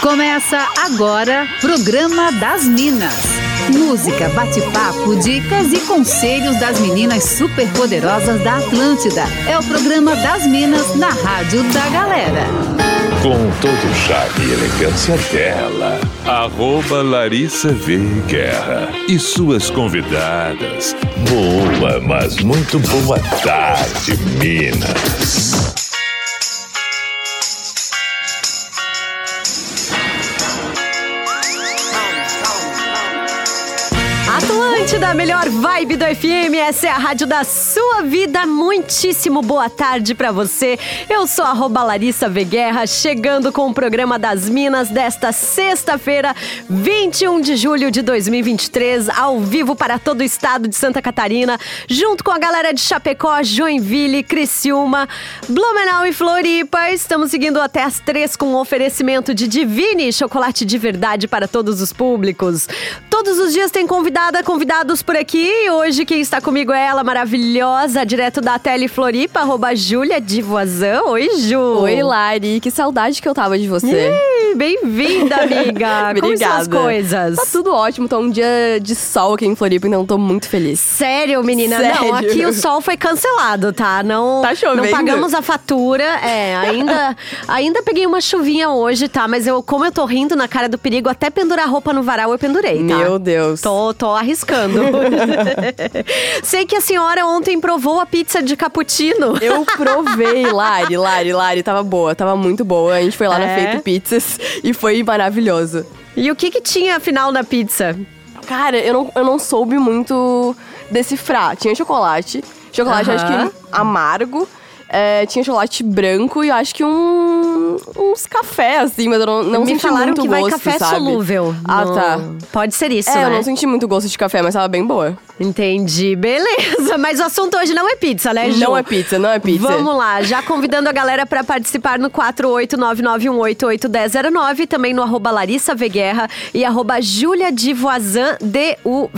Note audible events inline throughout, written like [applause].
Começa agora, Programa das Minas. Música, bate-papo, dicas e conselhos das meninas superpoderosas da Atlântida. É o Programa das Minas na Rádio da Galera. Com todo o charme e elegância dela, arroba Larissa V. Guerra e suas convidadas. Boa, mas muito boa tarde, Minas. Da melhor vibe do FM, essa é a rádio da sua vida. Muitíssimo boa tarde para você. Eu sou a Larissa Veguerra, chegando com o programa das Minas desta sexta-feira, 21 de julho de 2023, ao vivo para todo o estado de Santa Catarina, junto com a galera de Chapecó, Joinville, Criciúma, Blumenau e Floripa. Estamos seguindo até as três com um oferecimento de Divine, chocolate de verdade para todos os públicos. Todos os dias tem convidada, convidado por aqui. Hoje quem está comigo é ela, maravilhosa, direto da Tele Floripa, arroba Júlia Divoazan. Oi, Ju. Oi, Lari. Que saudade que eu tava de você. Bem-vinda, amiga. [laughs] Como estão as coisas? Tá tudo ótimo. Tô um dia de sol aqui em Floripa, então tô muito feliz. Sério, menina? Sério? Não, aqui o sol foi cancelado, tá? Não, tá chovendo. Não pagamos a fatura. É, ainda, ainda peguei uma chuvinha hoje, tá? Mas eu, como eu tô rindo na cara do perigo, até pendurar roupa no varal eu pendurei, tá? Meu Deus. Tô, tô arriscando. [laughs] Sei que a senhora ontem provou a pizza de cappuccino. Eu provei, Lari, Lari, Lari. Tava boa, tava muito boa. A gente foi lá é? na Feito Pizzas e foi maravilhoso. E o que que tinha afinal na pizza? Cara, eu não, eu não soube muito decifrar. Tinha chocolate. Chocolate, uh -huh. acho que amargo. É, tinha chocolate branco e acho que um, uns café, assim, mas eu não, não Me senti falaram muito que gosto, vai café sabe? solúvel. Ah, no... tá. Pode ser isso, é, né? eu não senti muito gosto de café, mas tava bem boa. Entendi. Beleza. Mas o assunto hoje não é pizza, né, Ju? Não é pizza, não é pizza. Vamos lá. Já convidando a galera para participar no 48991881009, também no arroba Larissa Veguerra e arroba Julia Divoisin, D-U-V-O-I-S-I-N.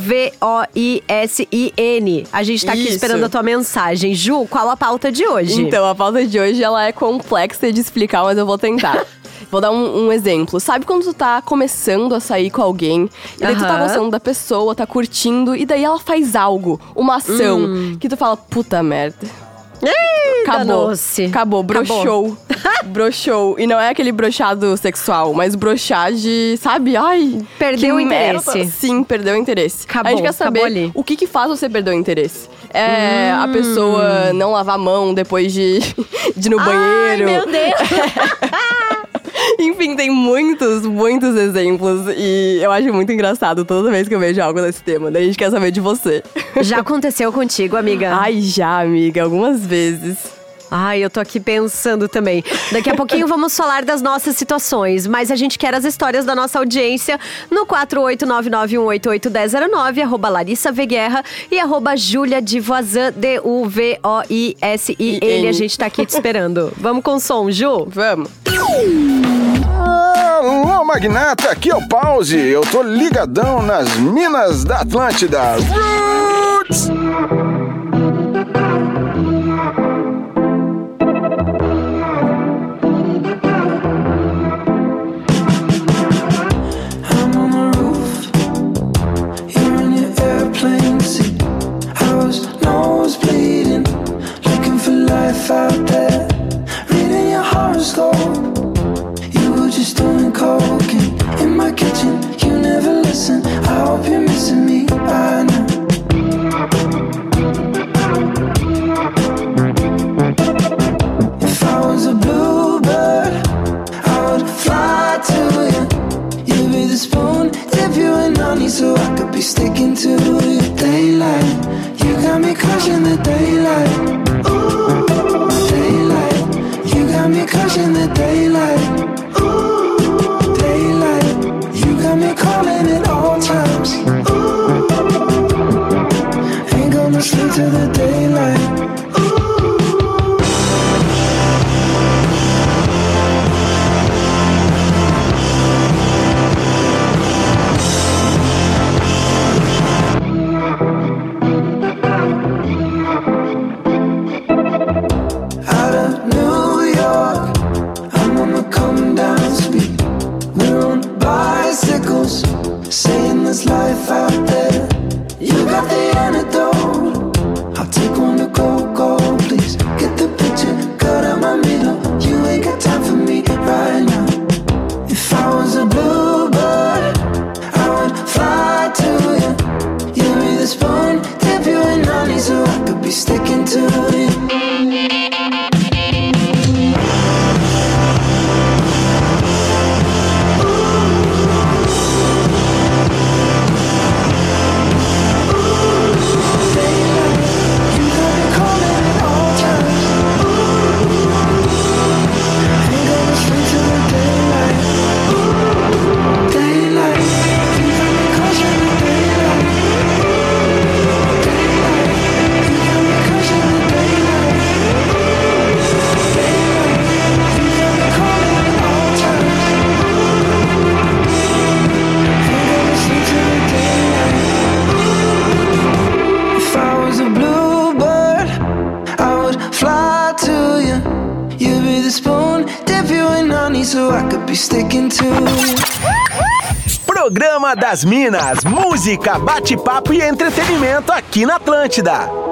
A gente tá aqui Isso. esperando a tua mensagem. Ju, qual a pauta de hoje? Então, a pauta de hoje ela é complexa de explicar, mas eu vou tentar. [laughs] Vou dar um, um, exemplo. Sabe quando tu tá começando a sair com alguém, e daí tu tá gostando da pessoa, tá curtindo, e daí ela faz algo, uma ação, Hum. que tu fala, puta merda. Ih, Acabou. Acabou, broxou. [laughs] broxou. E não é aquele brochado sexual, mas brochar de, sabe? Ai. Perdeu o interesse. merda. Sim, perdeu o interesse. Acabou, a gente quer saber o que que faz você perder o interesse. É a Hum. pessoa não lavar a mão depois de, [laughs] de ir no Ai, banheiro. meu Deus. [laughs] Enfim, tem muitos, muitos exemplos. E eu acho muito engraçado toda vez que eu vejo algo desse tema. Daí a gente quer saber de você. Já aconteceu contigo, amiga? Ai, já, amiga, algumas vezes. Ai, eu tô aqui pensando também. Daqui a pouquinho [laughs] vamos falar das nossas situações, mas a gente quer as histórias da nossa audiência no 48991881009, arroba Larissa Veguerra e arroba Júlia Divoisin, D-U-V-O-I-S-I-N. A gente tá aqui te esperando. [laughs] Vamos com o som, Ju? Vamos. Alô, magnata, aqui é o Pause. Eu tô ligadão nas minas da Atlântida. Roots! Out there. Reading your horoscope. You were just doing cocaine in my kitchen. You never listen. I hope you're daylight. das Minas, música, bate-papo e entretenimento aqui na Atlântida.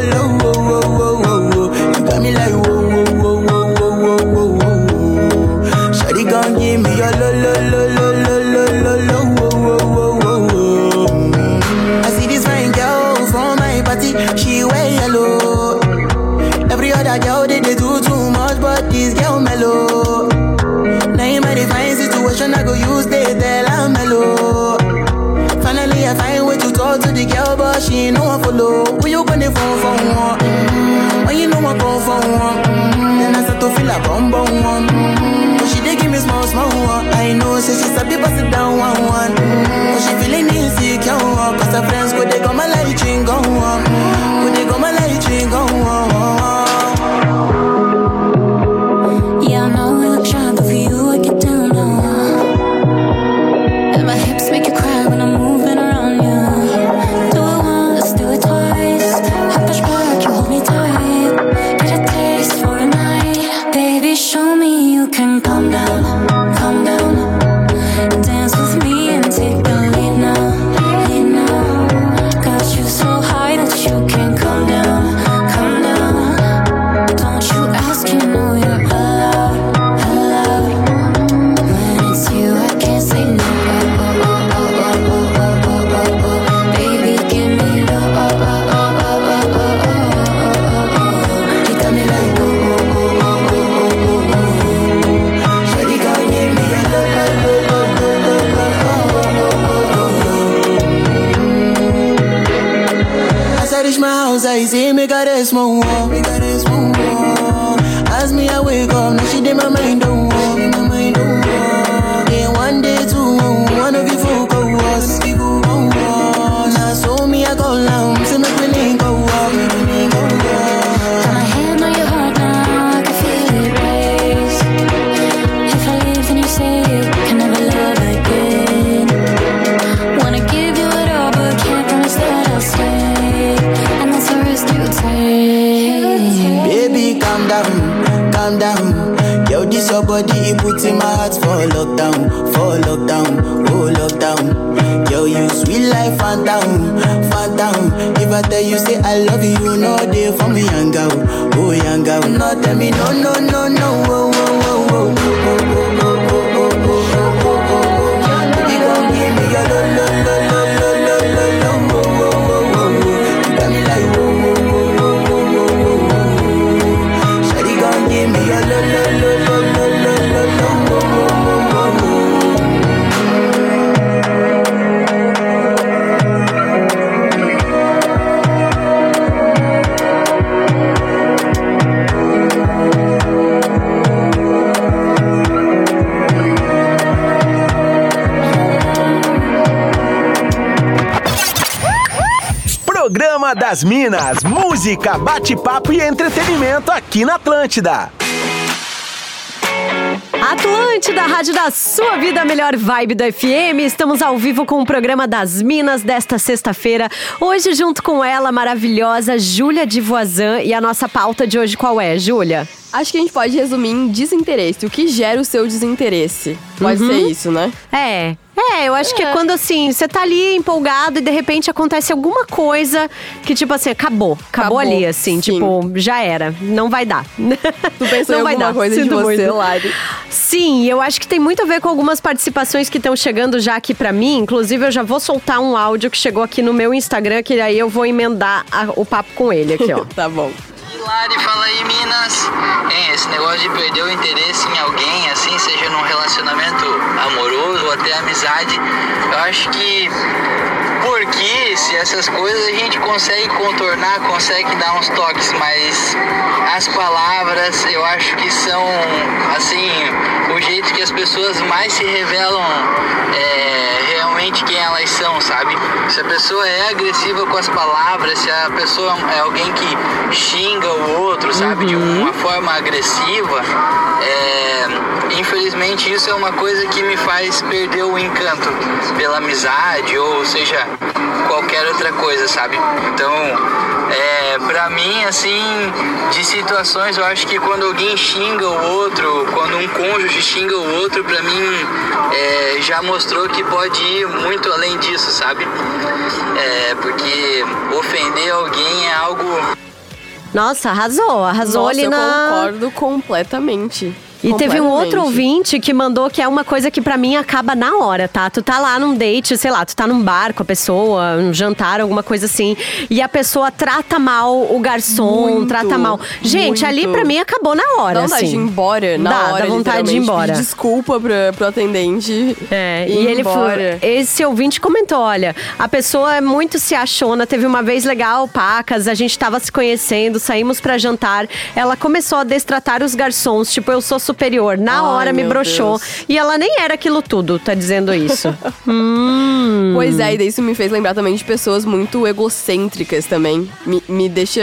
body put in my heart for lockdown, for lockdown, oh lockdown. Girl, you sweet life, phantom, phantom. If I tell you say I love you, No, know they for me young girl, oh young girl. No tell me no, no, no, no, oh, oh, oh, oh, oh, oh. Das Minas, música, bate-papo e entretenimento aqui na Atlântida. Atlântida, rádio da sua vida, a melhor vibe do FM. Estamos ao vivo com o programa das Minas desta sexta-feira. Hoje, junto com ela, maravilhosa Júlia de Voisin. E a nossa pauta de hoje qual é, Júlia? Acho que a gente pode resumir em desinteresse. O que gera o seu desinteresse? Pode Uhum. ser isso, né? É. É, eu acho que é quando assim, você tá ali empolgado e de repente acontece alguma coisa que, tipo assim, acabou. Acabou, Acabou, ali, assim, sim. tipo, já era. Não vai dar. Tu pensou [laughs] Não em vai dar. coisa de Sinto você, muito. Lari? Sim, eu acho que tem muito a ver com algumas participações que estão chegando já aqui pra mim. Inclusive, eu já vou soltar um áudio que chegou aqui no meu Instagram, que aí eu vou emendar a- o papo com ele aqui, ó. [laughs] Tá bom. Lari, fala aí, Minas. Hein, esse negócio de perder o interesse em alguém, assim, seja num relacionamento amoroso ou até amizade, eu acho que porque se essas coisas a gente consegue contornar, consegue dar uns toques, mas as palavras eu acho que são, assim, o jeito que as pessoas mais se revelam é, realmente quem elas são, sabe? Se a pessoa é agressiva com as palavras, se a pessoa é alguém que xinga o outro, sabe, de uma forma agressiva, é, infelizmente isso é uma coisa que me faz perder o encanto pela amizade ou seja qualquer outra coisa, sabe? Então, é, pra mim, assim, de situações, eu acho que quando alguém xinga o outro, quando um cônjuge xinga o outro, pra mim é, já mostrou que pode ir muito além disso, sabe? É, porque ofender alguém é algo Nossa, arrasou. Arrasou Nossa, ali eu na. concordo completamente. E teve um outro ouvinte que mandou que é uma coisa que pra mim acaba na hora, tá? Tu tá lá num date, sei lá, tu tá num bar com a pessoa, um jantar, alguma coisa assim, e a pessoa trata mal o garçom, Muito, trata mal. Gente, muito. ali pra mim acabou na hora, Dá vontade assim. de ir embora na Dá, hora, dá vontade de ir embora. desculpa pro, pro atendente. É, e ele foi. Esse ouvinte comentou: olha, a pessoa é muito se achona. Teve uma vez legal, pacas, a gente tava se conhecendo, saímos pra jantar. Ela começou a destratar os garçons, tipo, eu sou superior. Na Ai, hora me broxou. Deus. E ela nem era aquilo tudo, tá dizendo isso. [laughs] hum. Pois é, e daí isso me fez lembrar também de pessoas muito egocêntricas também. Me, me deixa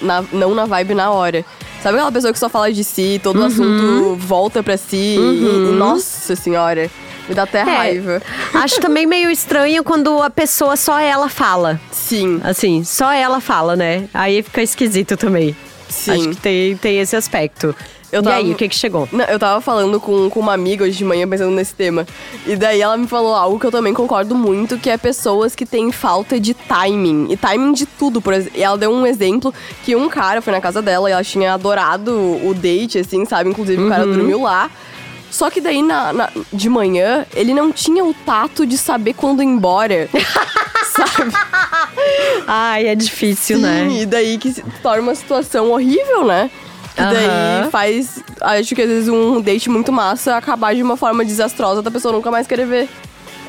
na- não na vibe na hora. Sabe aquela pessoa que só fala de si, todo Uhum. assunto volta pra si? E, e, nossa senhora, me dá até É, raiva. [laughs] Acho também meio estranho quando a pessoa só ela fala. Sim, Assim, só ela fala, né? Aí fica esquisito também. sim. Acho que tem, tem esse aspecto. Eu e tava- aí, o que que chegou? Não, eu tava falando com, com uma amiga hoje de manhã pensando nesse tema. E daí ela me falou algo que eu também concordo muito, que é pessoas que têm falta de timing. E timing de tudo, por exemplo. E ela deu um exemplo que um cara foi na casa dela e ela tinha adorado o date, assim, sabe? Inclusive o cara dormiu lá. Só que daí, na, na- de manhã, ele não tinha o tato de saber quando ir embora. [laughs] sabe? Ai, é difícil, Sim, né? e daí que se torna uma situação horrível, né? Que daí Aham. faz, acho que às vezes um date muito massa acabar de uma forma desastrosa da pessoa nunca mais querer ver.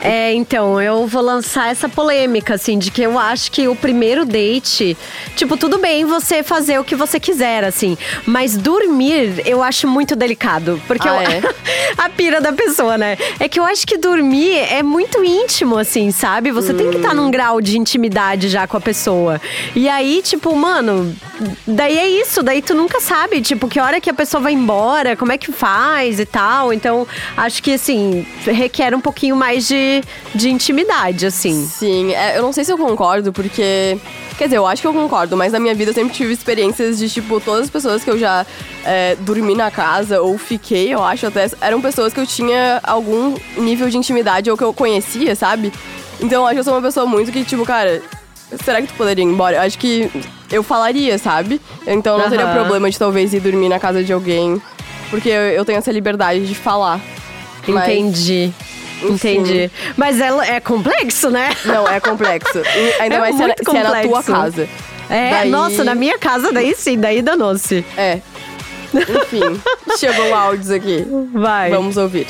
É, então, eu vou lançar essa polêmica, assim, de que eu acho que o primeiro date, tipo, tudo bem você fazer o que você quiser, assim, mas dormir eu acho muito delicado. Porque Ah, eu- é? [laughs] a pira da pessoa, né? É que eu acho que dormir é muito íntimo, assim, sabe? Você tem que estar Hum. num grau de intimidade já com a pessoa. E aí, tipo, mano, daí é isso, daí tu nunca sabe, tipo, que hora que a pessoa vai embora, como é que faz e tal. Então, acho que, assim, requer um pouquinho mais de, de intimidade, assim. Sim, é, eu não sei se eu concordo, porque. Quer dizer, eu acho que eu concordo, mas na minha vida eu sempre tive experiências de, tipo, todas as pessoas que eu já é, dormi na casa ou fiquei, eu acho até, eram pessoas que eu tinha algum nível de intimidade ou que eu conhecia, sabe? Então eu acho que eu sou uma pessoa muito que, tipo, cara, será que tu poderia ir embora? Eu acho que eu falaria, sabe? Então não teria Aham. problema de talvez ir dormir na casa de alguém, porque eu, eu tenho essa liberdade de falar. Mas- Entendi. Mas é, é complexo, né? Não, é complexo. E [laughs] Ainda É mais se é, muito se é na tua complexo. casa. É, Daí- nossa, na minha casa, daí sim, daí danou-se. É. Enfim, [laughs] chegou áudios aqui. Vai. Vamos ouvir.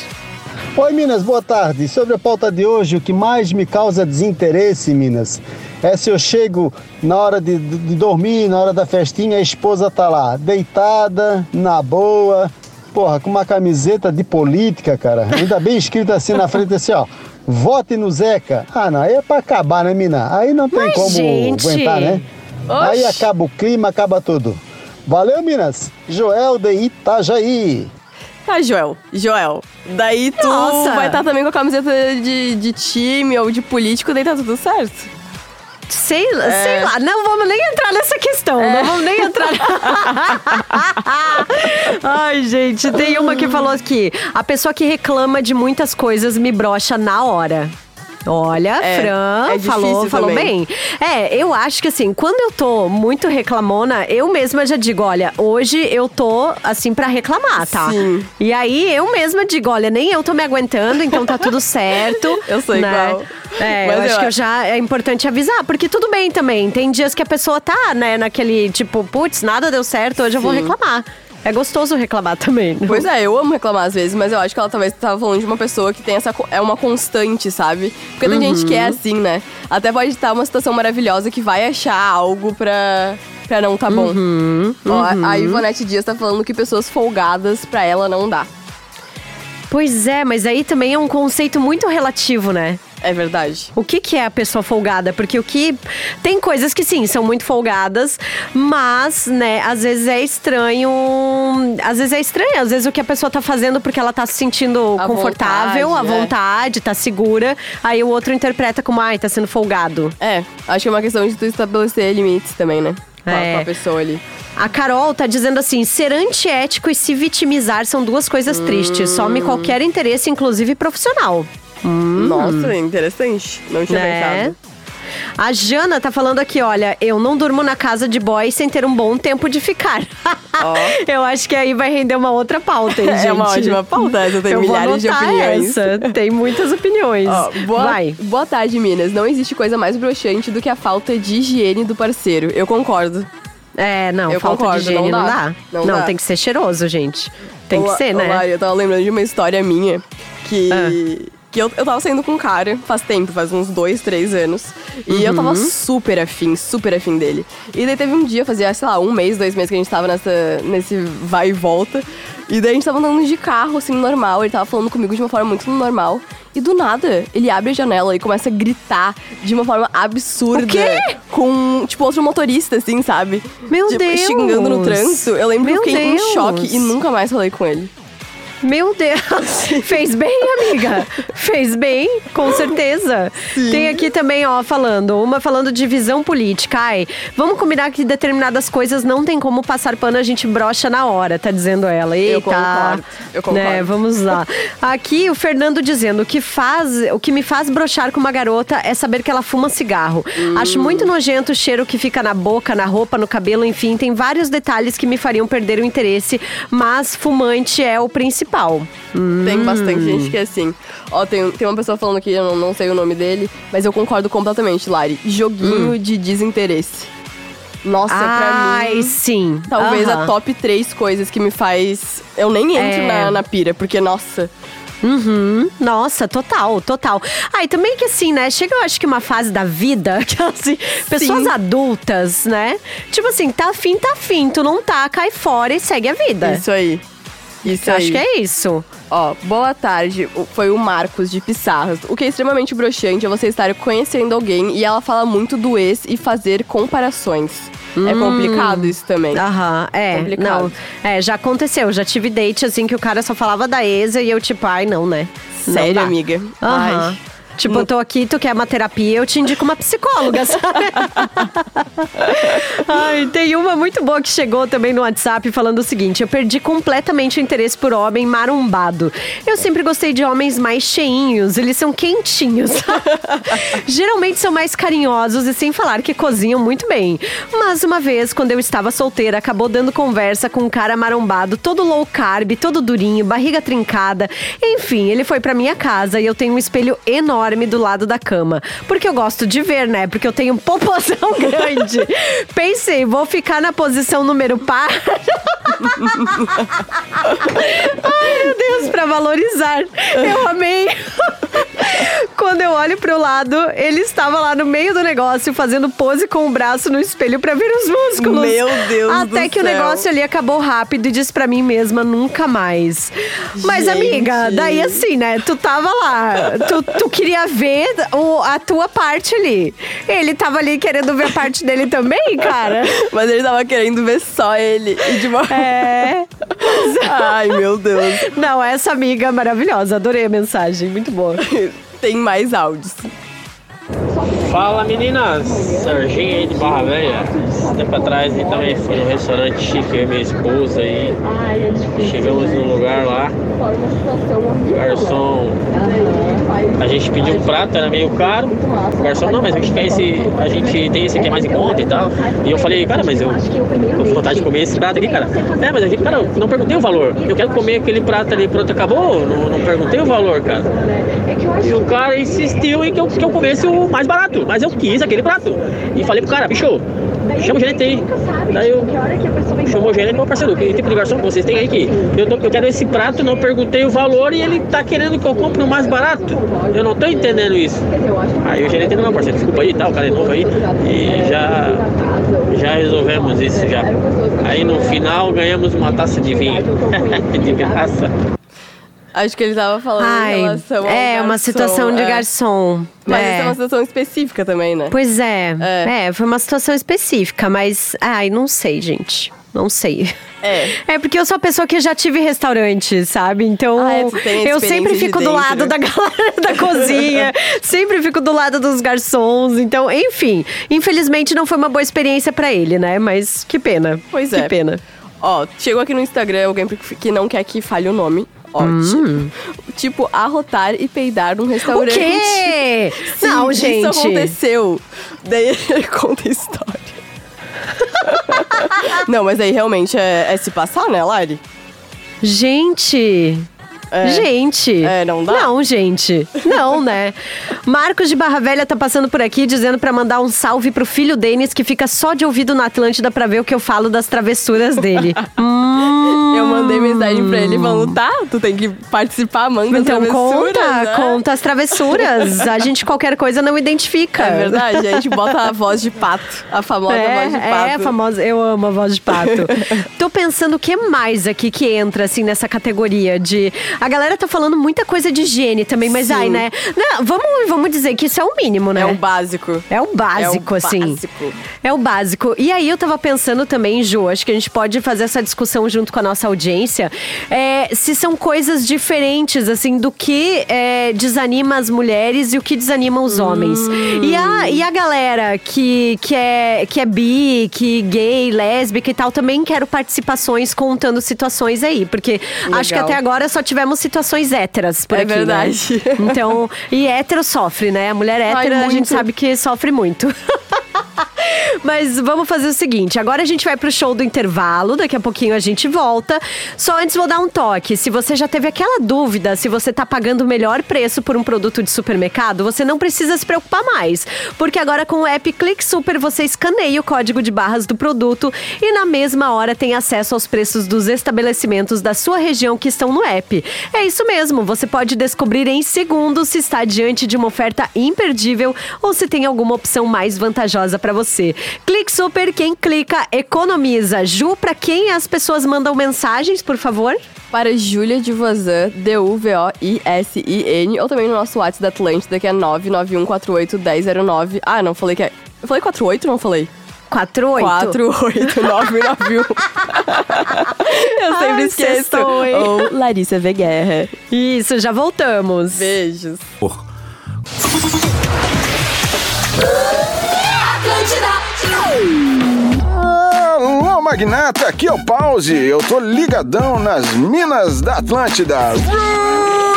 Oi, Minas, boa tarde. Sobre a pauta de hoje, o que mais me causa desinteresse, Minas, é se eu chego na hora de- de dormir, na hora da festinha, a esposa tá lá, deitada, na boa, porra, com uma camiseta de política, cara. Ainda bem escrito assim na frente, assim, ó. Vote no Zeca. Ah, não, aí é pra acabar, né, Mina? Aí não tem Mas, como gente. aguentar, né? Aí Oxi. acaba o clima, acaba tudo. Valeu, Minas. Joel de Itajaí. Tá, Joel. Joel. Daí tu Nossa. vai estar também com a camiseta de, de time ou de político, daí tá tudo certo. Sei, É. sei lá, não vamos nem entrar nessa questão, não vamos nem entrar. [laughs] [laughs] Ai, gente, tem uma que falou aqui: a pessoa que reclama de muitas coisas me brocha na hora. Olha, É, Fran, é falou, falou também. bem. É, eu acho que assim, quando eu tô muito reclamona, eu mesma já digo, olha, hoje eu tô assim pra reclamar, tá? Sim. E aí eu mesma digo, olha, nem eu tô me aguentando, então tá tudo [laughs] certo. Eu sou né? igual. É, Mas eu acho eu que eu acho- já é importante avisar, porque tudo bem também. Tem dias que a pessoa tá, né, naquele tipo, putz, nada deu certo, hoje eu vou Sim. reclamar. É gostoso reclamar também. Pois é, eu amo reclamar às vezes, mas eu acho que ela talvez tava falando de uma pessoa que tem essa. É uma constante, sabe? Porque tem gente que é assim, né? Até pode estar uma situação maravilhosa que vai achar algo pra. Pra não tá bom. Ó, a Ivonete Dias tá falando que pessoas folgadas pra ela não dá. Pois é, mas aí também é um conceito muito relativo, né? É verdade. O que, que é a pessoa folgada? Porque o que. Tem coisas que sim, são muito folgadas, mas, né, às vezes é estranho. Às vezes é estranho. Às vezes o que a pessoa tá fazendo porque ela tá se sentindo À confortável, à vontade, é. vontade, tá segura. Aí o outro interpreta como, ai, tá sendo folgado. É, acho que é uma questão de tu estabelecer limites também, né? Com, a, É. com a pessoa ali. A Carol tá dizendo assim: ser antiético e se vitimizar são duas coisas tristes. Hum. Some qualquer interesse, inclusive profissional. Nossa, interessante. Não tinha Né? pensado. A Jana tá falando aqui, olha, eu não durmo na casa de boy sem ter um bom tempo de ficar. [laughs] eu acho que aí vai render uma outra pauta, hein, gente? [laughs] É uma ótima pauta, essa tem eu milhares de opiniões. Essa. Tem muitas opiniões. Ó, boa, Vai. boa tarde, Minas. Não existe coisa mais broxante do que a falta de higiene do parceiro. Eu concordo. É, não, Eu falta concordo, de higiene não não dá. dá. Não dá. tem que ser cheiroso, gente. Tem que ser, né? Lari, eu tava lembrando de uma história minha que. Ah. Que eu, eu tava saindo com um cara faz tempo, faz uns dois, três anos. E eu Uhum. tava super afim, super afim dele. E daí teve um dia, fazia, sei lá, um mês, dois meses que a gente tava nessa, nesse vai e volta. E daí a gente tava andando de carro, assim, normal. Ele tava falando comigo de uma forma muito normal. E do nada, ele abre a janela e começa a gritar de uma forma absurda. O quê? Com, tipo, outro motorista, assim, sabe? Meu tipo, Deus! Xingando no trânsito. Eu lembro Meu que eu fiquei Deus! em choque e nunca mais falei com ele. Meu Deus! [laughs] Fez bem, amiga? Fez bem, com certeza. Tem aqui também, ó, falando, uma falando de visão política. Ai, vamos combinar que determinadas coisas não tem como passar pano, a gente brocha na hora, tá dizendo ela. Eita. Eu concordo, eu concordo. Né, vamos lá. Aqui o Fernando dizendo o que faz, o que me faz brochar com uma garota é saber que ela fuma cigarro. Hum. Acho muito nojento o cheiro que fica na boca, na roupa, no cabelo, enfim, tem vários detalhes que me fariam perder o interesse, mas fumante é o principal. Tem bastante gente que é assim. Ó, tem, tem uma pessoa falando aqui, eu não, não sei o nome dele, mas eu concordo completamente, Lari. Joguinho Hum. de desinteresse. Nossa, pra Ai, mim. sim. Talvez Aham. a top três coisas que me faz. Eu nem entro É. na, na pira, porque, nossa. Uhum. Nossa, total, total. Ah, e também que assim, né? Chega, eu acho que uma fase da vida [laughs] que assim, pessoas adultas, né? Tipo assim, tá afim, tá afim. Tu não tá, cai fora e segue a vida. Isso aí. Isso aí. acho que é isso. Ó, boa tarde. Foi o Marcos de Pissarras. O que é extremamente broxante é você estar conhecendo alguém e ela fala muito do ex e fazer comparações. É Hum. complicado isso também. Aham, é. Complicado. Não, é, já aconteceu. Já tive date assim que o cara só falava da ex e eu, tipo, ai, não, né? Não Sério, dá. amiga? Aham. Ai. Tipo, eu tô aqui, tu quer uma terapia, eu te indico uma psicóloga, sabe? [laughs] Ai, tem uma muito boa que chegou também no WhatsApp falando o seguinte: eu perdi completamente o interesse por homem marumbado. Eu sempre gostei de homens mais cheinhos, eles são quentinhos. [laughs] Geralmente são mais carinhosos e sem falar que cozinham muito bem. Mas uma vez, quando eu estava solteira, acabou dando conversa com um cara marombado, todo low carb, todo durinho, barriga trincada. Enfim, ele foi pra minha casa e eu tenho um espelho enorme do lado da cama. Porque eu gosto de ver, né? Porque eu tenho popozão [laughs] grande. Pensei, vou ficar na posição número par. [laughs] Ai, meu Deus, pra valorizar. Eu amei. [laughs] Quando eu olho pro lado, ele estava lá no meio do negócio fazendo pose com o braço no espelho pra ver os músculos. Meu Deus Até que o céu. negócio ali acabou rápido e disse pra mim mesma nunca mais. Mas Gente. amiga, daí assim, né? Tu tava lá, tu, tu queria ver o, a tua parte ali. Ele tava ali querendo ver a parte dele também, cara. [laughs] Mas ele tava querendo ver só ele. E de uma... É. [laughs] Ai, meu Deus. Não, essa amiga é maravilhosa. Adorei a mensagem. Muito boa. [laughs] Tem mais áudios. Fala meninas, Serginho aí de Barra Velha. Tempo atrás eu também fui no restaurante chique, e minha esposa e chegamos no lugar lá. O garçom, a gente pediu um prato, era meio caro. O garçom, não, mas a gente quer esse, a gente tem esse aqui é mais em conta e tal. E eu falei, cara, mas eu tô com vontade de comer esse prato aqui, cara. É, mas a gente, cara, não perguntei o valor. Eu quero comer aquele prato ali, pronto, acabou. Não, não perguntei o valor, cara. E o cara insistiu em que eu, que eu comesse o mais barato, mas eu quis aquele prato. E falei pro cara, bicho, chama o gerente aí. Daí eu chamou o gerente, meu parceiro, que tipo de garçom que vocês têm aí que eu, tô- eu quero esse prato, não perguntei o valor e ele tá querendo que eu compre o mais barato. Eu não tô entendendo isso. Aí o gerente, não, parceiro, desculpa aí, tá, o cara é novo aí. E já, já resolvemos isso já. Aí no final ganhamos uma taça de vinho. [laughs] de graça. Acho que ele tava falando Ai, em relação é uma garçom, situação de é. garçom. Mas é. essa é uma situação específica também, né? Pois é. é. foi uma situação específica, mas. Ai, não sei, gente. Não sei. É. [laughs] É porque eu sou a pessoa que já tive restaurante, sabe? Então, Ah, é, eu sempre fico do lado da galera da [laughs] cozinha, sempre fico do lado dos garçons. Então, enfim, infelizmente não foi uma boa experiência pra ele, né? Mas que pena. Pois que é. pena. Ó, chegou aqui no Instagram alguém que não quer que fale o nome. Ótimo. Tipo, arrotar e peidar num restaurante. Hum. O quê? Sim, Não, gente. Isso aconteceu. Daí ele [laughs] conta a história. [laughs] não, mas aí realmente é, é se passar, né, Lari? Gente. É. Gente. É, não dá? Não, gente. Não, né? Marcos de Barra Velha tá passando por aqui dizendo pra mandar um salve pro filho Denis, que fica só de ouvido na Atlântida pra ver o que eu falo das travessuras dele. Hum. [laughs] Eu mandei mensagem pra ele falando, tá, tu tem que participar, manda Então travessuras, conta, né? conta as travessuras. A gente qualquer coisa não identifica. É verdade, a gente bota a voz de pato, a famosa é, voz de pato. É, a famosa. Eu amo a voz de pato. [laughs] Tô pensando o que mais aqui que entra, assim, nessa categoria de. A galera tá falando muita coisa de higiene também, mas Sim. ai, né? Não, vamos, vamos dizer que isso é o mínimo, né? É o básico. É o básico, É o assim. básico. É o básico. E aí eu tava pensando também, Ju, acho que a gente pode fazer essa discussão junto com a nossa audiência. é, se são coisas diferentes, assim, do que é, desanima as mulheres e o que desanima os homens. E, a, e a galera que, que, é, que é bi, que gay, lésbica e tal, também quero participações contando situações aí. Porque acho que Legal. até agora só tivemos situações héteras por É aqui. né? verdade. Então, e hétero sofre, né? A mulher Ai, hétera, a gente sabe que sofre muito. Mas vamos fazer o seguinte: agora a gente vai pro show do intervalo, daqui a pouquinho a gente volta. Só antes vou dar um toque. Se você já teve aquela dúvida se você tá pagando o melhor preço por um produto de supermercado, você não precisa se preocupar mais. Porque agora com o app Click Super você escaneia o código de barras do produto e na mesma hora tem acesso aos preços dos estabelecimentos da sua região que estão no app. É isso mesmo, você pode descobrir em segundos se está diante de uma oferta imperdível ou se tem alguma opção mais vantajosa para você. Clique Super, quem clica economiza. Ju, para quem as pessoas mandam mensagens, por favor? Para Júlia de Voisin, D-U-V-O-I-S-I-N, ou também no nosso WhatsApp da Atlântida, que é 991481009. Ah, não falei que é. Eu falei 48, não falei? 48? 48991. [laughs] Eu sempre Ai, esqueço. Ou Larissa V. Guerra. Isso, já voltamos. Beijos. Alô, magnata, aqui é o Pause. Eu tô ligadão nas minas da Atlântida. Roots!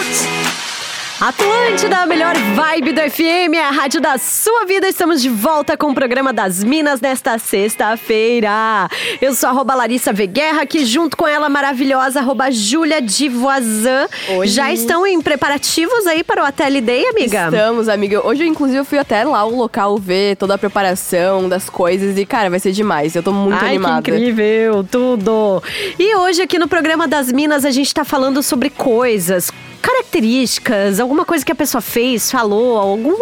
Atlântida, a melhor vibe do FM, é a rádio da sua vida. Estamos de volta com o programa das Minas nesta sexta-feira. Eu sou arroba Larissa Veguerra, aqui junto com ela maravilhosa, arroba Júlia de Voisin. Oi. Já estão em preparativos aí para o Ateli Day, amiga? Estamos, amiga. Hoje, inclusive, eu fui até lá o local ver toda a preparação das coisas e, cara, vai ser demais. Eu tô muito Ai, animada. que incrível, tudo. E hoje aqui no programa das Minas a gente tá falando sobre coisas, características, alguma coisa que a pessoa fez, falou, algum,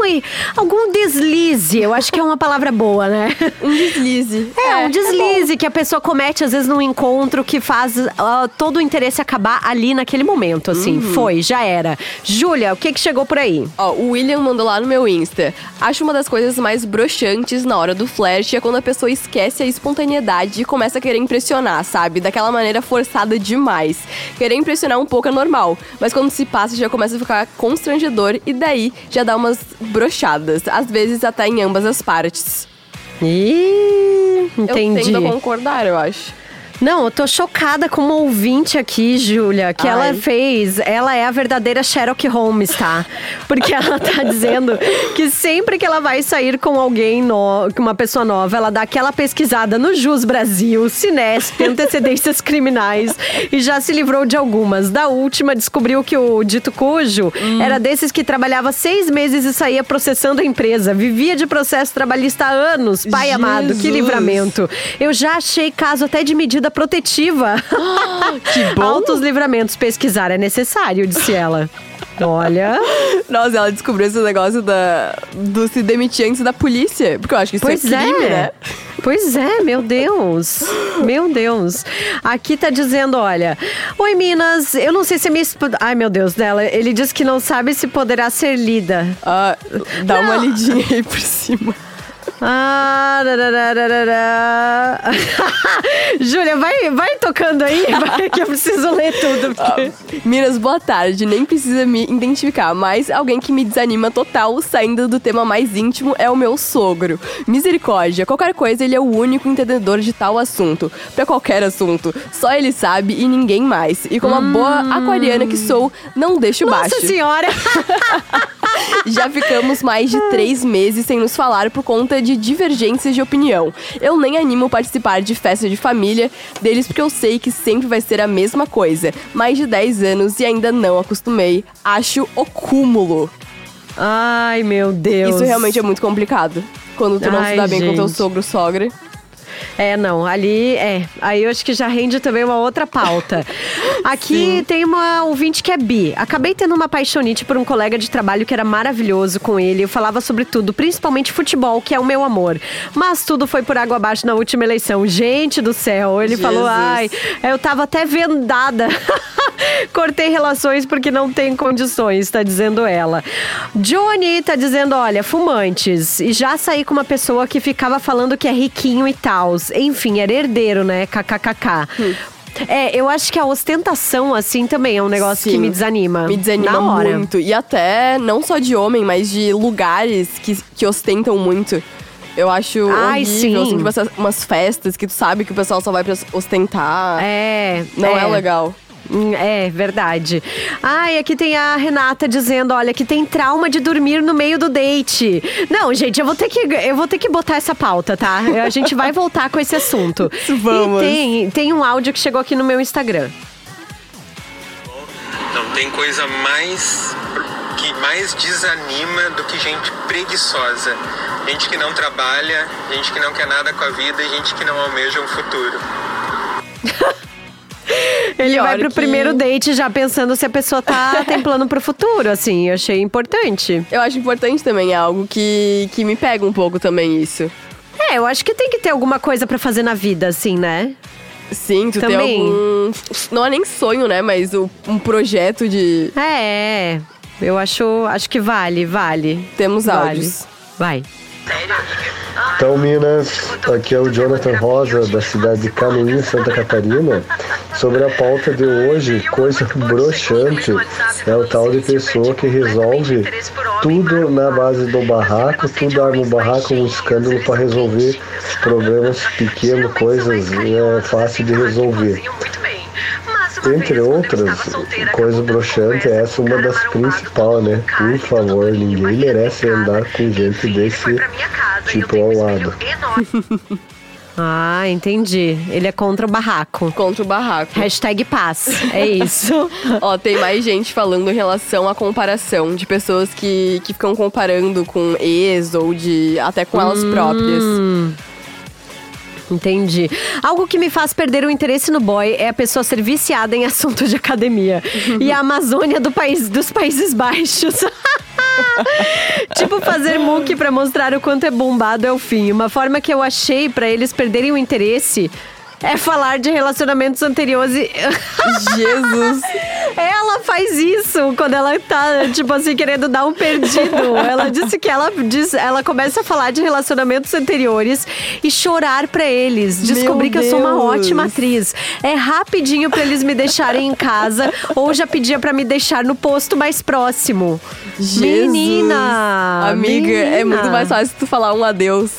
algum deslize. Eu acho que é uma palavra boa, né? Um deslize. [laughs] É, um deslize que a pessoa comete, às vezes, num encontro que faz ah, todo o interesse acabar ali naquele momento, assim. Uhum. Foi, já era. Júlia, o que que chegou por aí? Ó, o William mandou lá no meu Insta. Acho uma das coisas mais broxantes na hora do flash é quando a pessoa esquece a espontaneidade e começa a querer impressionar, sabe? Daquela maneira forçada demais. Querer impressionar um pouco é normal, mas quando se passa já começa a ficar constrangedor e daí já dá umas brochadas, às vezes até em ambas as partes. Ih, Eu entendi. tendo a concordar, eu acho. Não, eu tô chocada com uma ouvinte aqui, Júlia, que Ai. ela fez. Ela é a verdadeira Sherlock Holmes, tá? Porque ela tá [laughs] dizendo que sempre que ela vai sair com alguém, no, com uma pessoa nova, ela dá aquela pesquisada no Jus Brasil, Cinesp, antecedências criminais e já se livrou de algumas. Da última, descobriu que o dito cujo Hum. era desses que trabalhava seis meses e saía processando a empresa. Vivia de processo trabalhista há anos. Pai amado, que Jesus. livramento. Eu já achei caso até de medida protetiva. que [laughs] bom. Altos livramentos. Pesquisar é necessário, disse ela. Olha. Nossa, ela descobriu esse negócio da, do se demitir antes da polícia. Porque eu acho que isso Pois é crime, é. né? Pois é, meu Deus. Meu Deus. Aqui tá dizendo, olha. Oi, Minas. Eu não sei se é minha. esp- Ai, meu Deus dela. Ele diz que não sabe se poderá ser lida. Ah, dá uma Não. lidinha aí por cima. Ah. [laughs] Júlia, vai, vai tocando aí, [laughs] vai, que eu preciso ler tudo. porque- Minas, boa tarde. Nem precisa me identificar, mas alguém que me desanima total, saindo do tema mais íntimo, é o meu sogro. Misericórdia, qualquer coisa, ele é o único entendedor de tal assunto. Pra qualquer assunto. Só ele sabe e ninguém mais. E como a boa aquariana que sou, não deixo Nossa baixo. senhora! [laughs] Já ficamos mais de três meses sem nos falar por conta de divergências de opinião. Eu nem animo participar de festa de família deles porque eu sei que sempre vai ser a mesma coisa. Mais de 10 anos e ainda não acostumei. Acho o cúmulo. Ai, meu Deus. Isso realmente é muito complicado. Quando tu não Ai, se dá bem com teu gente. sogro sogra. É, não, ali é. Aí eu acho que já rende também uma outra pauta. [laughs] Aqui tem uma ouvinte que é bi. Acabei tendo uma paixonite por um colega de trabalho que era maravilhoso com ele. Eu falava sobre tudo, principalmente futebol, que é o meu amor. Mas tudo foi por água abaixo na última eleição. Gente do céu, ele falou: Jesus. ai, eu tava até vendada. [laughs] Cortei relações porque não tem condições, tá dizendo ela. Johnny tá dizendo: olha, fumantes. E já saí com uma pessoa que ficava falando que é riquinho e tal. Enfim, era herdeiro, né? KKKK. Hum. É, eu acho que a ostentação, assim, também é um negócio que Sim. me desanima. Me desanima Na hora. muito. E até, não só de homem, mas de lugares que, que ostentam muito. Eu acho Ai, horrível, sim. assim, tipo, umas festas que tu sabe que o pessoal só vai pra ostentar. É. Não é legal. Hum, É, verdade. Ai, aqui tem a Renata dizendo, olha, que tem trauma de dormir no meio do date. Não, gente, eu vou ter que, eu vou ter que botar essa pauta, tá? A gente vai voltar com esse assunto. [laughs] Vamos. E tem, tem um áudio que chegou aqui no meu Instagram. Não tem coisa mais que mais desanima do que gente preguiçosa. Gente que não trabalha, gente que não quer nada com a vida e gente que não almeja um futuro. [laughs] [laughs] Ele Pior vai pro que- primeiro date já pensando se a pessoa tá [laughs] tem plano pro futuro, assim. Eu achei importante. Eu acho importante também, é algo que, que me pega um pouco também isso. É, eu acho que tem que ter alguma coisa pra fazer na vida, assim, né? Sim, tu Também. tem algum. Não é nem sonho, né? Mas um projeto de. É, eu acho, acho que vale, vale. Temos Vale. áudios. Vai. Então, Minas, aqui é o Jonathan Rosa, da cidade de Canoinha, Santa Catarina. Sobre a pauta de hoje, coisa broxante é o tal de pessoa que resolve tudo na base do barraco, tudo arma o barraco, um escândalo para resolver problemas pequenos, coisas é, fácil de resolver. Entre outras coisas broxantes, essa é uma das principais, né? Por favor, ninguém merece andar com gente desse tipo ao lado. [laughs] Ah, entendi. Ele é contra o barraco. Contra o barraco. Hashtag paz. É [laughs] isso. Ó, tem mais gente falando em relação à comparação de pessoas que, que ficam comparando com ex ou de até com elas próprias. Entendi. Algo que me faz perder o interesse no boy é a pessoa ser viciada em assunto de academia. [laughs] e a Amazônia do país, dos Países Baixos. [laughs] tipo fazer muque pra mostrar o quanto é bombado é o fim. Uma forma que eu achei pra eles perderem o interesse é falar de relacionamentos anteriores e... Jesus! [laughs] Ela faz isso quando ela tá, tipo assim, querendo dar um perdido. Ela disse que ela diz, ela começa a falar de relacionamentos anteriores e chorar pra eles. Descobrir que eu sou uma ótima atriz. É rapidinho pra eles me deixarem em casa ou já pedia pra me deixar no posto mais próximo. Jesus. Menina! Amiga, é menina. muito mais fácil tu falar um adeus.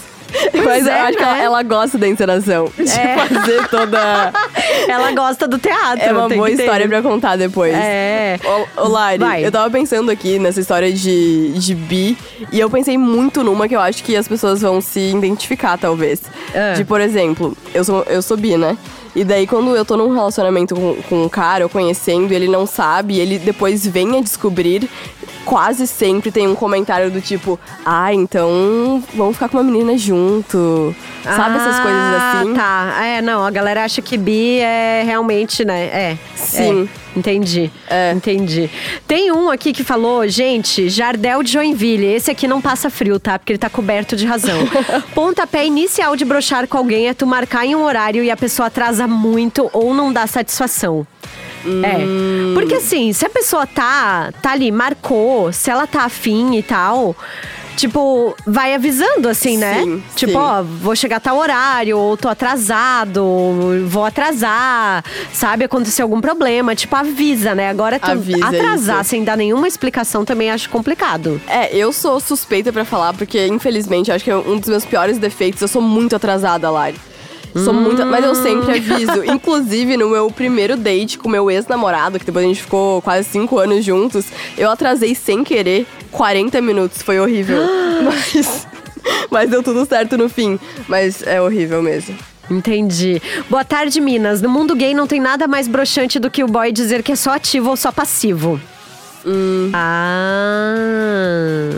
Mas eu é, acho que ela, né? ela gosta da encenação. De É. fazer toda. [laughs] Ela gosta do teatro. É uma boa história pra contar depois. É. Ô, ô Lari, Vai. eu tava pensando aqui nessa história de, de bi, e eu pensei muito numa que eu acho que as pessoas vão se identificar, talvez. Ah. De, por exemplo, eu sou, eu sou bi, né? E daí, quando eu tô num relacionamento com, com um cara, eu conhecendo, ele não sabe, ele depois vem a descobrir, quase sempre tem um comentário do tipo, ah, então vamos ficar com uma menina junto. Sabe essas coisas Ah, assim? Tá. É, não, a galera acha que bi é realmente, né? É. Sim. é. Entendi. Entendi. Tem um aqui que falou, gente, Jardel de Joinville. Esse aqui não passa frio, tá? Porque ele tá coberto de razão. [laughs] Pontapé inicial de brochar com alguém é tu marcar em um horário e a pessoa atrasa muito ou não dá satisfação. É. Porque assim, se a pessoa tá, tá ali, marcou, se ela tá afim e tal. Tipo, vai avisando, assim, né? Sim, tipo, sim. ó, vou chegar a tal horário, ou tô atrasado, vou atrasar, sabe? Aconteceu algum problema. Tipo, avisa, né? Agora tu Avisa atrasar isso. sem dar nenhuma explicação também acho complicado. É, eu sou suspeita pra falar, porque infelizmente acho que é um dos meus piores defeitos. Eu sou muito atrasada, Lari. Sou muito. Mas eu sempre aviso. Inclusive, no meu primeiro date com meu ex-namorado, que depois a gente ficou quase cinco anos juntos, eu atrasei sem querer 40 minutos. Foi horrível. [gasps] mas. Mas deu tudo certo no fim. Mas é horrível mesmo. Entendi. Boa tarde, Minas. No mundo gay não tem nada mais broxante do que o boy dizer que é só ativo ou só passivo. Ah.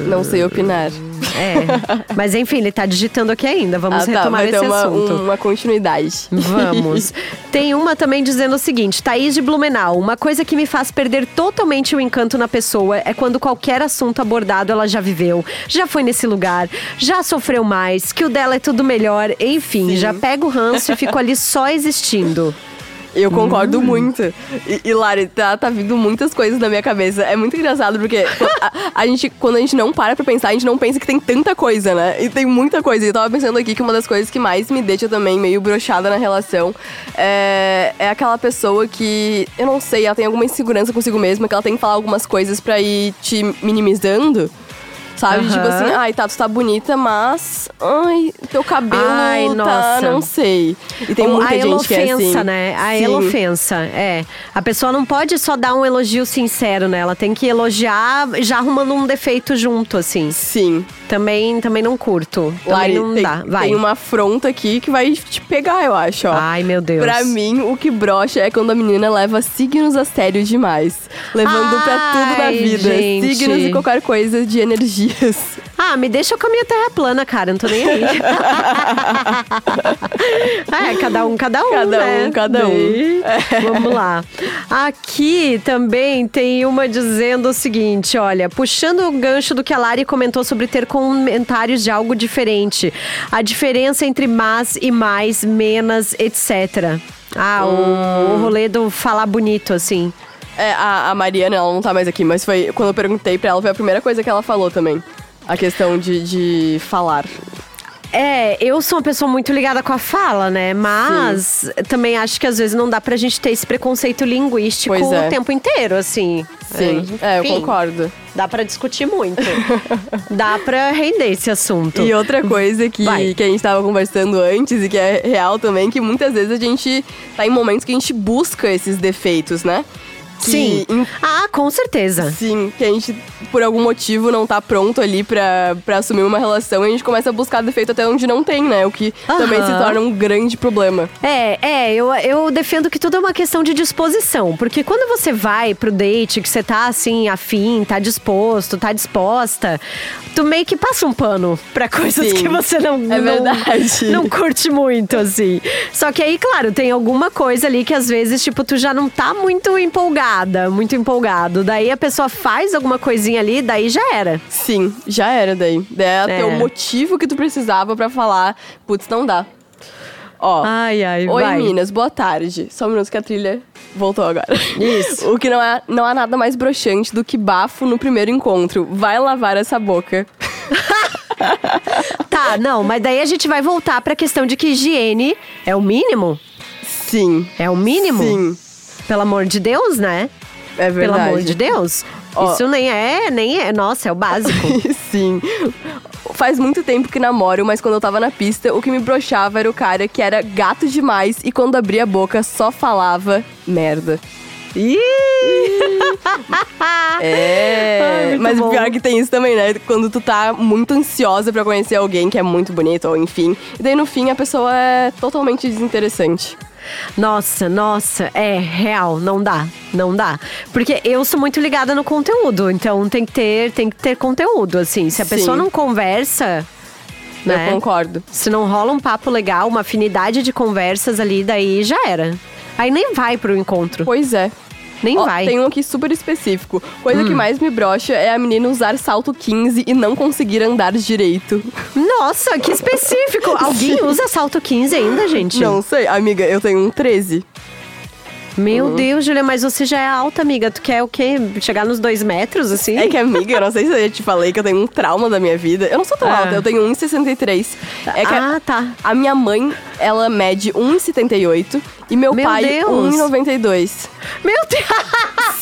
Não sei opinar. É. Mas enfim, ele tá digitando aqui ainda. Vamos Ah, tá, retomar esse uma, assunto. uma continuidade. Vamos. [laughs] Tem uma também dizendo o seguinte: Thaís de Blumenau. Uma coisa que me faz perder totalmente o encanto na pessoa é quando qualquer assunto abordado ela já viveu, já foi nesse lugar, já sofreu mais, que o dela é tudo melhor, enfim, já pego o ranço e fico ali [laughs] só existindo. Eu concordo Hum. muito. E, e Lari, tá, tá vindo muitas coisas na minha cabeça. É muito engraçado, porque [laughs] a, a gente, quando a gente não para pra pensar, a gente não pensa que tem tanta coisa, né? E tem muita coisa. E eu tava pensando aqui que uma das coisas que mais me deixa também meio brochada na relação é, é aquela pessoa que, eu não sei, ela tem alguma insegurança consigo mesma, que ela tem que falar algumas coisas pra ir te minimizando. Sabe? Aham. Tipo assim, ai, tá, tu tá bonita, mas. Ai, teu cabelo Ai, tá. nossa. Não sei. E tem Ou muita a gente que é assim. né? A Sim. elofensa, é. A pessoa não pode só dar um elogio sincero, né? Ela tem que elogiar já arrumando um defeito junto, assim. Sim. Também, também não curto. Também Lari, não tem, dá. Vai. tem uma afronta aqui que vai te pegar, eu acho, ó. Ai, meu Deus. Pra mim, o que brocha é quando a menina leva signos a sério demais. Levando pra tudo da Ai, vida. gente. Signos e qualquer coisa de energias. Ah, me deixa com a minha terra plana, cara. Não tô nem aí. [laughs] é, cada um, cada um. Cada né? um, cada um. Daí, Vamos lá. Aqui também tem uma dizendo o seguinte: olha, puxando o gancho do que a Lari comentou sobre ter comentários de algo diferente. A diferença entre mais e mais, menos, etc. Ah, o, o rolê do falar bonito, assim. É, a, a Mariana, ela não tá mais aqui, mas foi quando eu perguntei pra ela, foi a primeira coisa que ela falou também. A questão de, de falar. É, eu sou uma pessoa muito ligada com a fala, né? Mas também acho que às vezes não dá pra gente ter esse preconceito linguístico é. o tempo inteiro, assim. Sim, é, eu enfim, concordo. Dá pra discutir muito. [laughs] dá pra render esse assunto. E outra coisa que, Vai. que a gente tava conversando antes e que é real também, que muitas vezes a gente tá em momentos que a gente busca esses defeitos, né? Que Sim. em- Ah, com certeza. Sim, que a gente, por algum motivo, não tá pronto ali pra, pra assumir uma relação e a gente começa a buscar defeito até onde não tem, né? O que também se torna um grande problema. É, é, eu, eu defendo que tudo é uma questão de disposição. Porque quando você vai pro date, que você tá assim, afim, tá disposto, tá disposta, tu meio que passa um pano pra coisas Sim, que você não, é não, verdade. não curte muito, assim. Só que aí, claro, tem alguma coisa ali que às vezes, tipo, tu já não tá muito empolgada, muito empolgado. Daí a pessoa faz alguma coisinha ali, daí já era. Sim, já era daí. Daí é É. até o motivo que tu precisava pra falar, putz, não dá. Ó. Ai, ai, Oi, vai. Minas, boa tarde. Só um minuto que a trilha voltou agora. Isso. [laughs] O que não, é, não há nada mais broxante do que bafo no primeiro encontro. Vai lavar essa boca. [laughs] Tá, não, mas daí a gente vai voltar pra questão de que higiene é o mínimo? Sim. É o mínimo? Sim. Pelo amor de Deus, né? É verdade. Pelo amor de Deus. Ó. Isso nem é, nem é. Nossa, é o básico. [laughs] Sim. Faz muito tempo que namoro, mas quando eu tava na pista, o que me broxava era o cara que era gato demais e quando abria a boca só falava merda. Ih! [laughs] É, Ai, muito mas o bom. pior é que tem isso também, né? Quando tu tá muito ansiosa pra conhecer alguém que é muito bonito, ou enfim. E daí no fim a pessoa é totalmente desinteressante. Nossa, nossa, é real, não dá, não dá. Porque eu sou muito ligada no conteúdo, então tem que ter, tem que ter conteúdo, assim. Se a Sim. pessoa não conversa, né? Eu concordo. Se não rola um papo legal, uma afinidade de conversas ali, daí já era. Aí nem vai pro encontro. Pois é. Nem Ó, vai. Hum. Tem um aqui super específico. Coisa que mais me brocha é a menina usar salto 15 e não conseguir andar direito. Nossa, que específico! [laughs] Alguém usa salto 15 ainda, gente? Não sei, amiga, eu tenho um 13. Meu Uhum. Deus, Julia, mas você já é alta, amiga. Tu quer o quê? Chegar nos dois metros, assim? É que, amiga, eu não sei se eu já te falei que eu tenho um trauma da minha vida. Eu não sou tão Ah. alta, eu tenho 1,63. É que a- ah, tá. A minha mãe, ela mede 1,78 e meu, Meu pai Deus. 1,92. Meu Deus!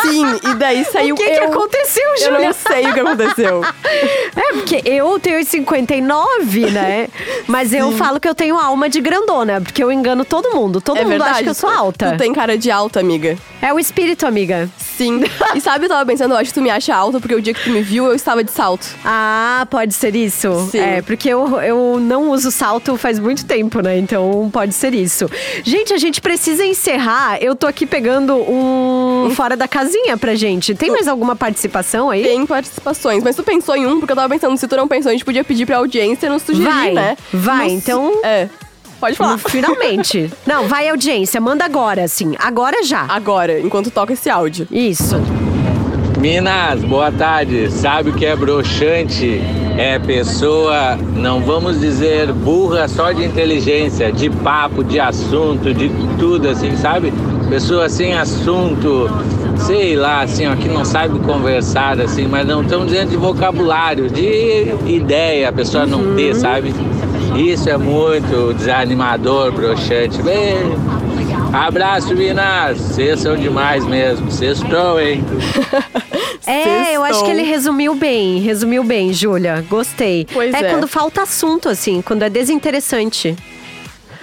Sim, e daí [laughs] saiu O que que eu. aconteceu, Eu Júlia? não sei o que aconteceu. [laughs] É, porque eu tenho 59, né? Mas eu falo que eu tenho alma de grandona, porque eu engano todo mundo. Todo é mundo verdade. acha que eu sou alta. Tu tem cara de alta, amiga. É o espírito, amiga. Sim. [laughs] E sabe, eu tava pensando, eu acho que tu me acha alta porque o dia que tu me viu, eu estava de salto. Ah, pode ser isso? Sim. É, porque eu, eu não uso salto faz muito tempo, né? Então pode ser isso. Gente, a gente precisa encerrar. Eu tô aqui pegando um fora da casinha pra gente. Tem mais alguma participação aí? Tem participações, mas tu pensou em um, porque eu tava pensando, se tu não pensou, a gente podia pedir pra audiência nos sugerir, Vai, né? vai, Nos- então- É. Pode falar. No- Finalmente. [laughs] Não, vai audiência, manda agora, assim. Agora já. Agora, enquanto toca esse áudio. Isso. Minas, boa tarde. Sabe o que é broxante? É pessoa, não vamos dizer burra só de inteligência, de papo, de assunto, de tudo assim, sabe? Pessoa sem assunto, sei lá, assim, ó, que não sabe conversar, assim, mas não estão dizendo de vocabulário, de ideia, a pessoa não ter, sabe? Isso é muito desanimador, broxante. Bem, abraço, Minas. Vocês são demais mesmo. Vocês estão, hein? [laughs] É, eu acho que ele resumiu bem, resumiu bem, Júlia. Gostei. Pois é. quando falta assunto, assim, quando é desinteressante.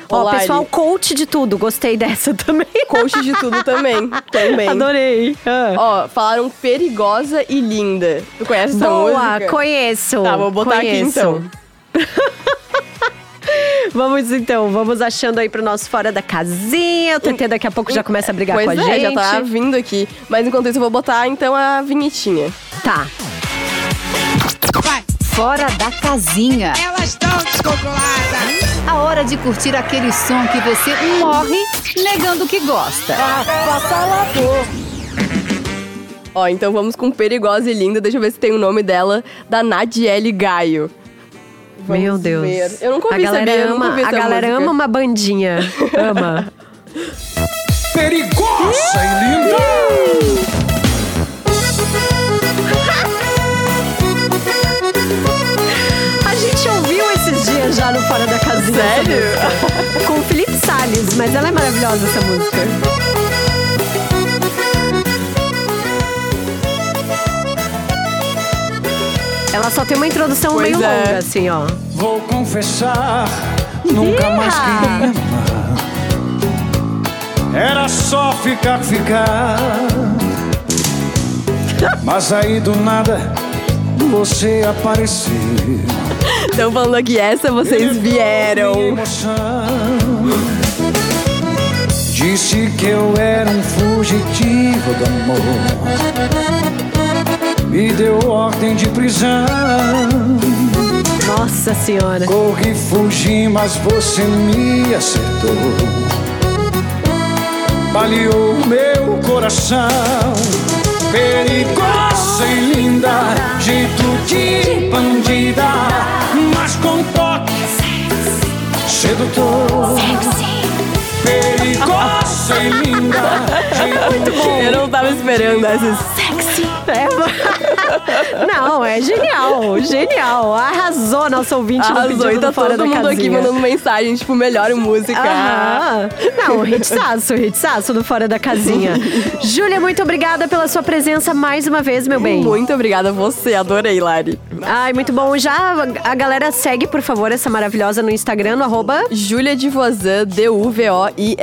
Ó, Lari. pessoal, coach de tudo, gostei dessa [laughs] também. Coach de tudo também. Também. Adorei. Ah. Ó, falaram perigosa e linda. Tu conhece essa Boa, música? conheço. Tá, vou botar conheço. aqui então. [laughs] Vamos então, vamos achando aí pro nosso Fora da Casinha. O TT daqui a pouco já começa a brigar pois com a é, gente. já tá vindo aqui. Mas enquanto isso, eu vou botar então a vinhetinha. Tá. Fora da casinha. Elas estão descontroladas. A hora de curtir aquele som que você morre negando que gosta. Ó, então vamos com perigosa e linda. Deixa eu ver se tem o nome dela, da Nadiele Gaio. Vamos Meu Deus. ver. Eu nunca a ouvi, galera sabia? Eu nunca ama, a galera música. ama uma bandinha. ama. [laughs] Perigosa e linda. A gente ouviu esses dias já no Fora da Casinha. Sério? Com o Felipe Salles, mas ela é maravilhosa essa música. Ela só tem uma introdução Pois meio é. longa, assim, ó. Vou confessar, nunca mais queria amar. Era só ficar, ficar. [laughs] Mas aí do nada você apareceu. Então falando aqui, essa vocês vieram. emoção. Disse que eu era um fugitivo do amor. Me deu ordem de prisão. Nossa senhora. Corri, fugi, mas você me acertou. Baleou meu coração. Perigosa e linda, jeito de bandida, mas com toque sedutor. Perigosa e linda, jeito de [laughs] Eu não tava esperando essas. [laughs] Não, é genial, genial. Arrasou nosso ouvinte no Arrasou, pedido e tá do Fora todo mundo aqui Casinha. mandando mensagem, tipo, melhor música. Aham. Não, hitsaço, hitsaço do Fora da Casinha. [laughs] Júlia, muito obrigada pela sua presença mais uma vez, meu bem. Muito obrigada a você, adorei, Lari. Ai, muito bom. Já a galera segue, por favor, essa maravilhosa no Instagram, no arroba... Júlia de Vozan, D-U-V-O-I-S-I-N.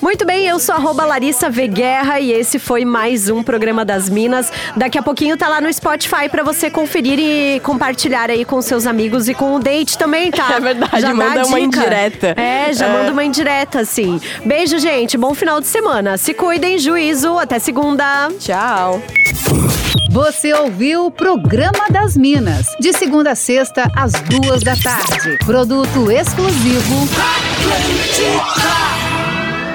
Muito bem, eu sou arroba Larissa V. Guerra e esse foi mais um programa das Minas. Daqui a pouquinho tá lá no Spotify pra você conferir e compartilhar aí com seus amigos e com o date também, tá? [laughs] É verdade, Já manda uma dica. indireta. É, já É. manda uma indireta, sim. Beijo, gente. Bom final de semana. Se cuidem, juízo. Até segunda. Tchau. Você ouviu o Programa das Minas, de segunda a sexta, às duas da tarde. Produto exclusivo. Atlântica.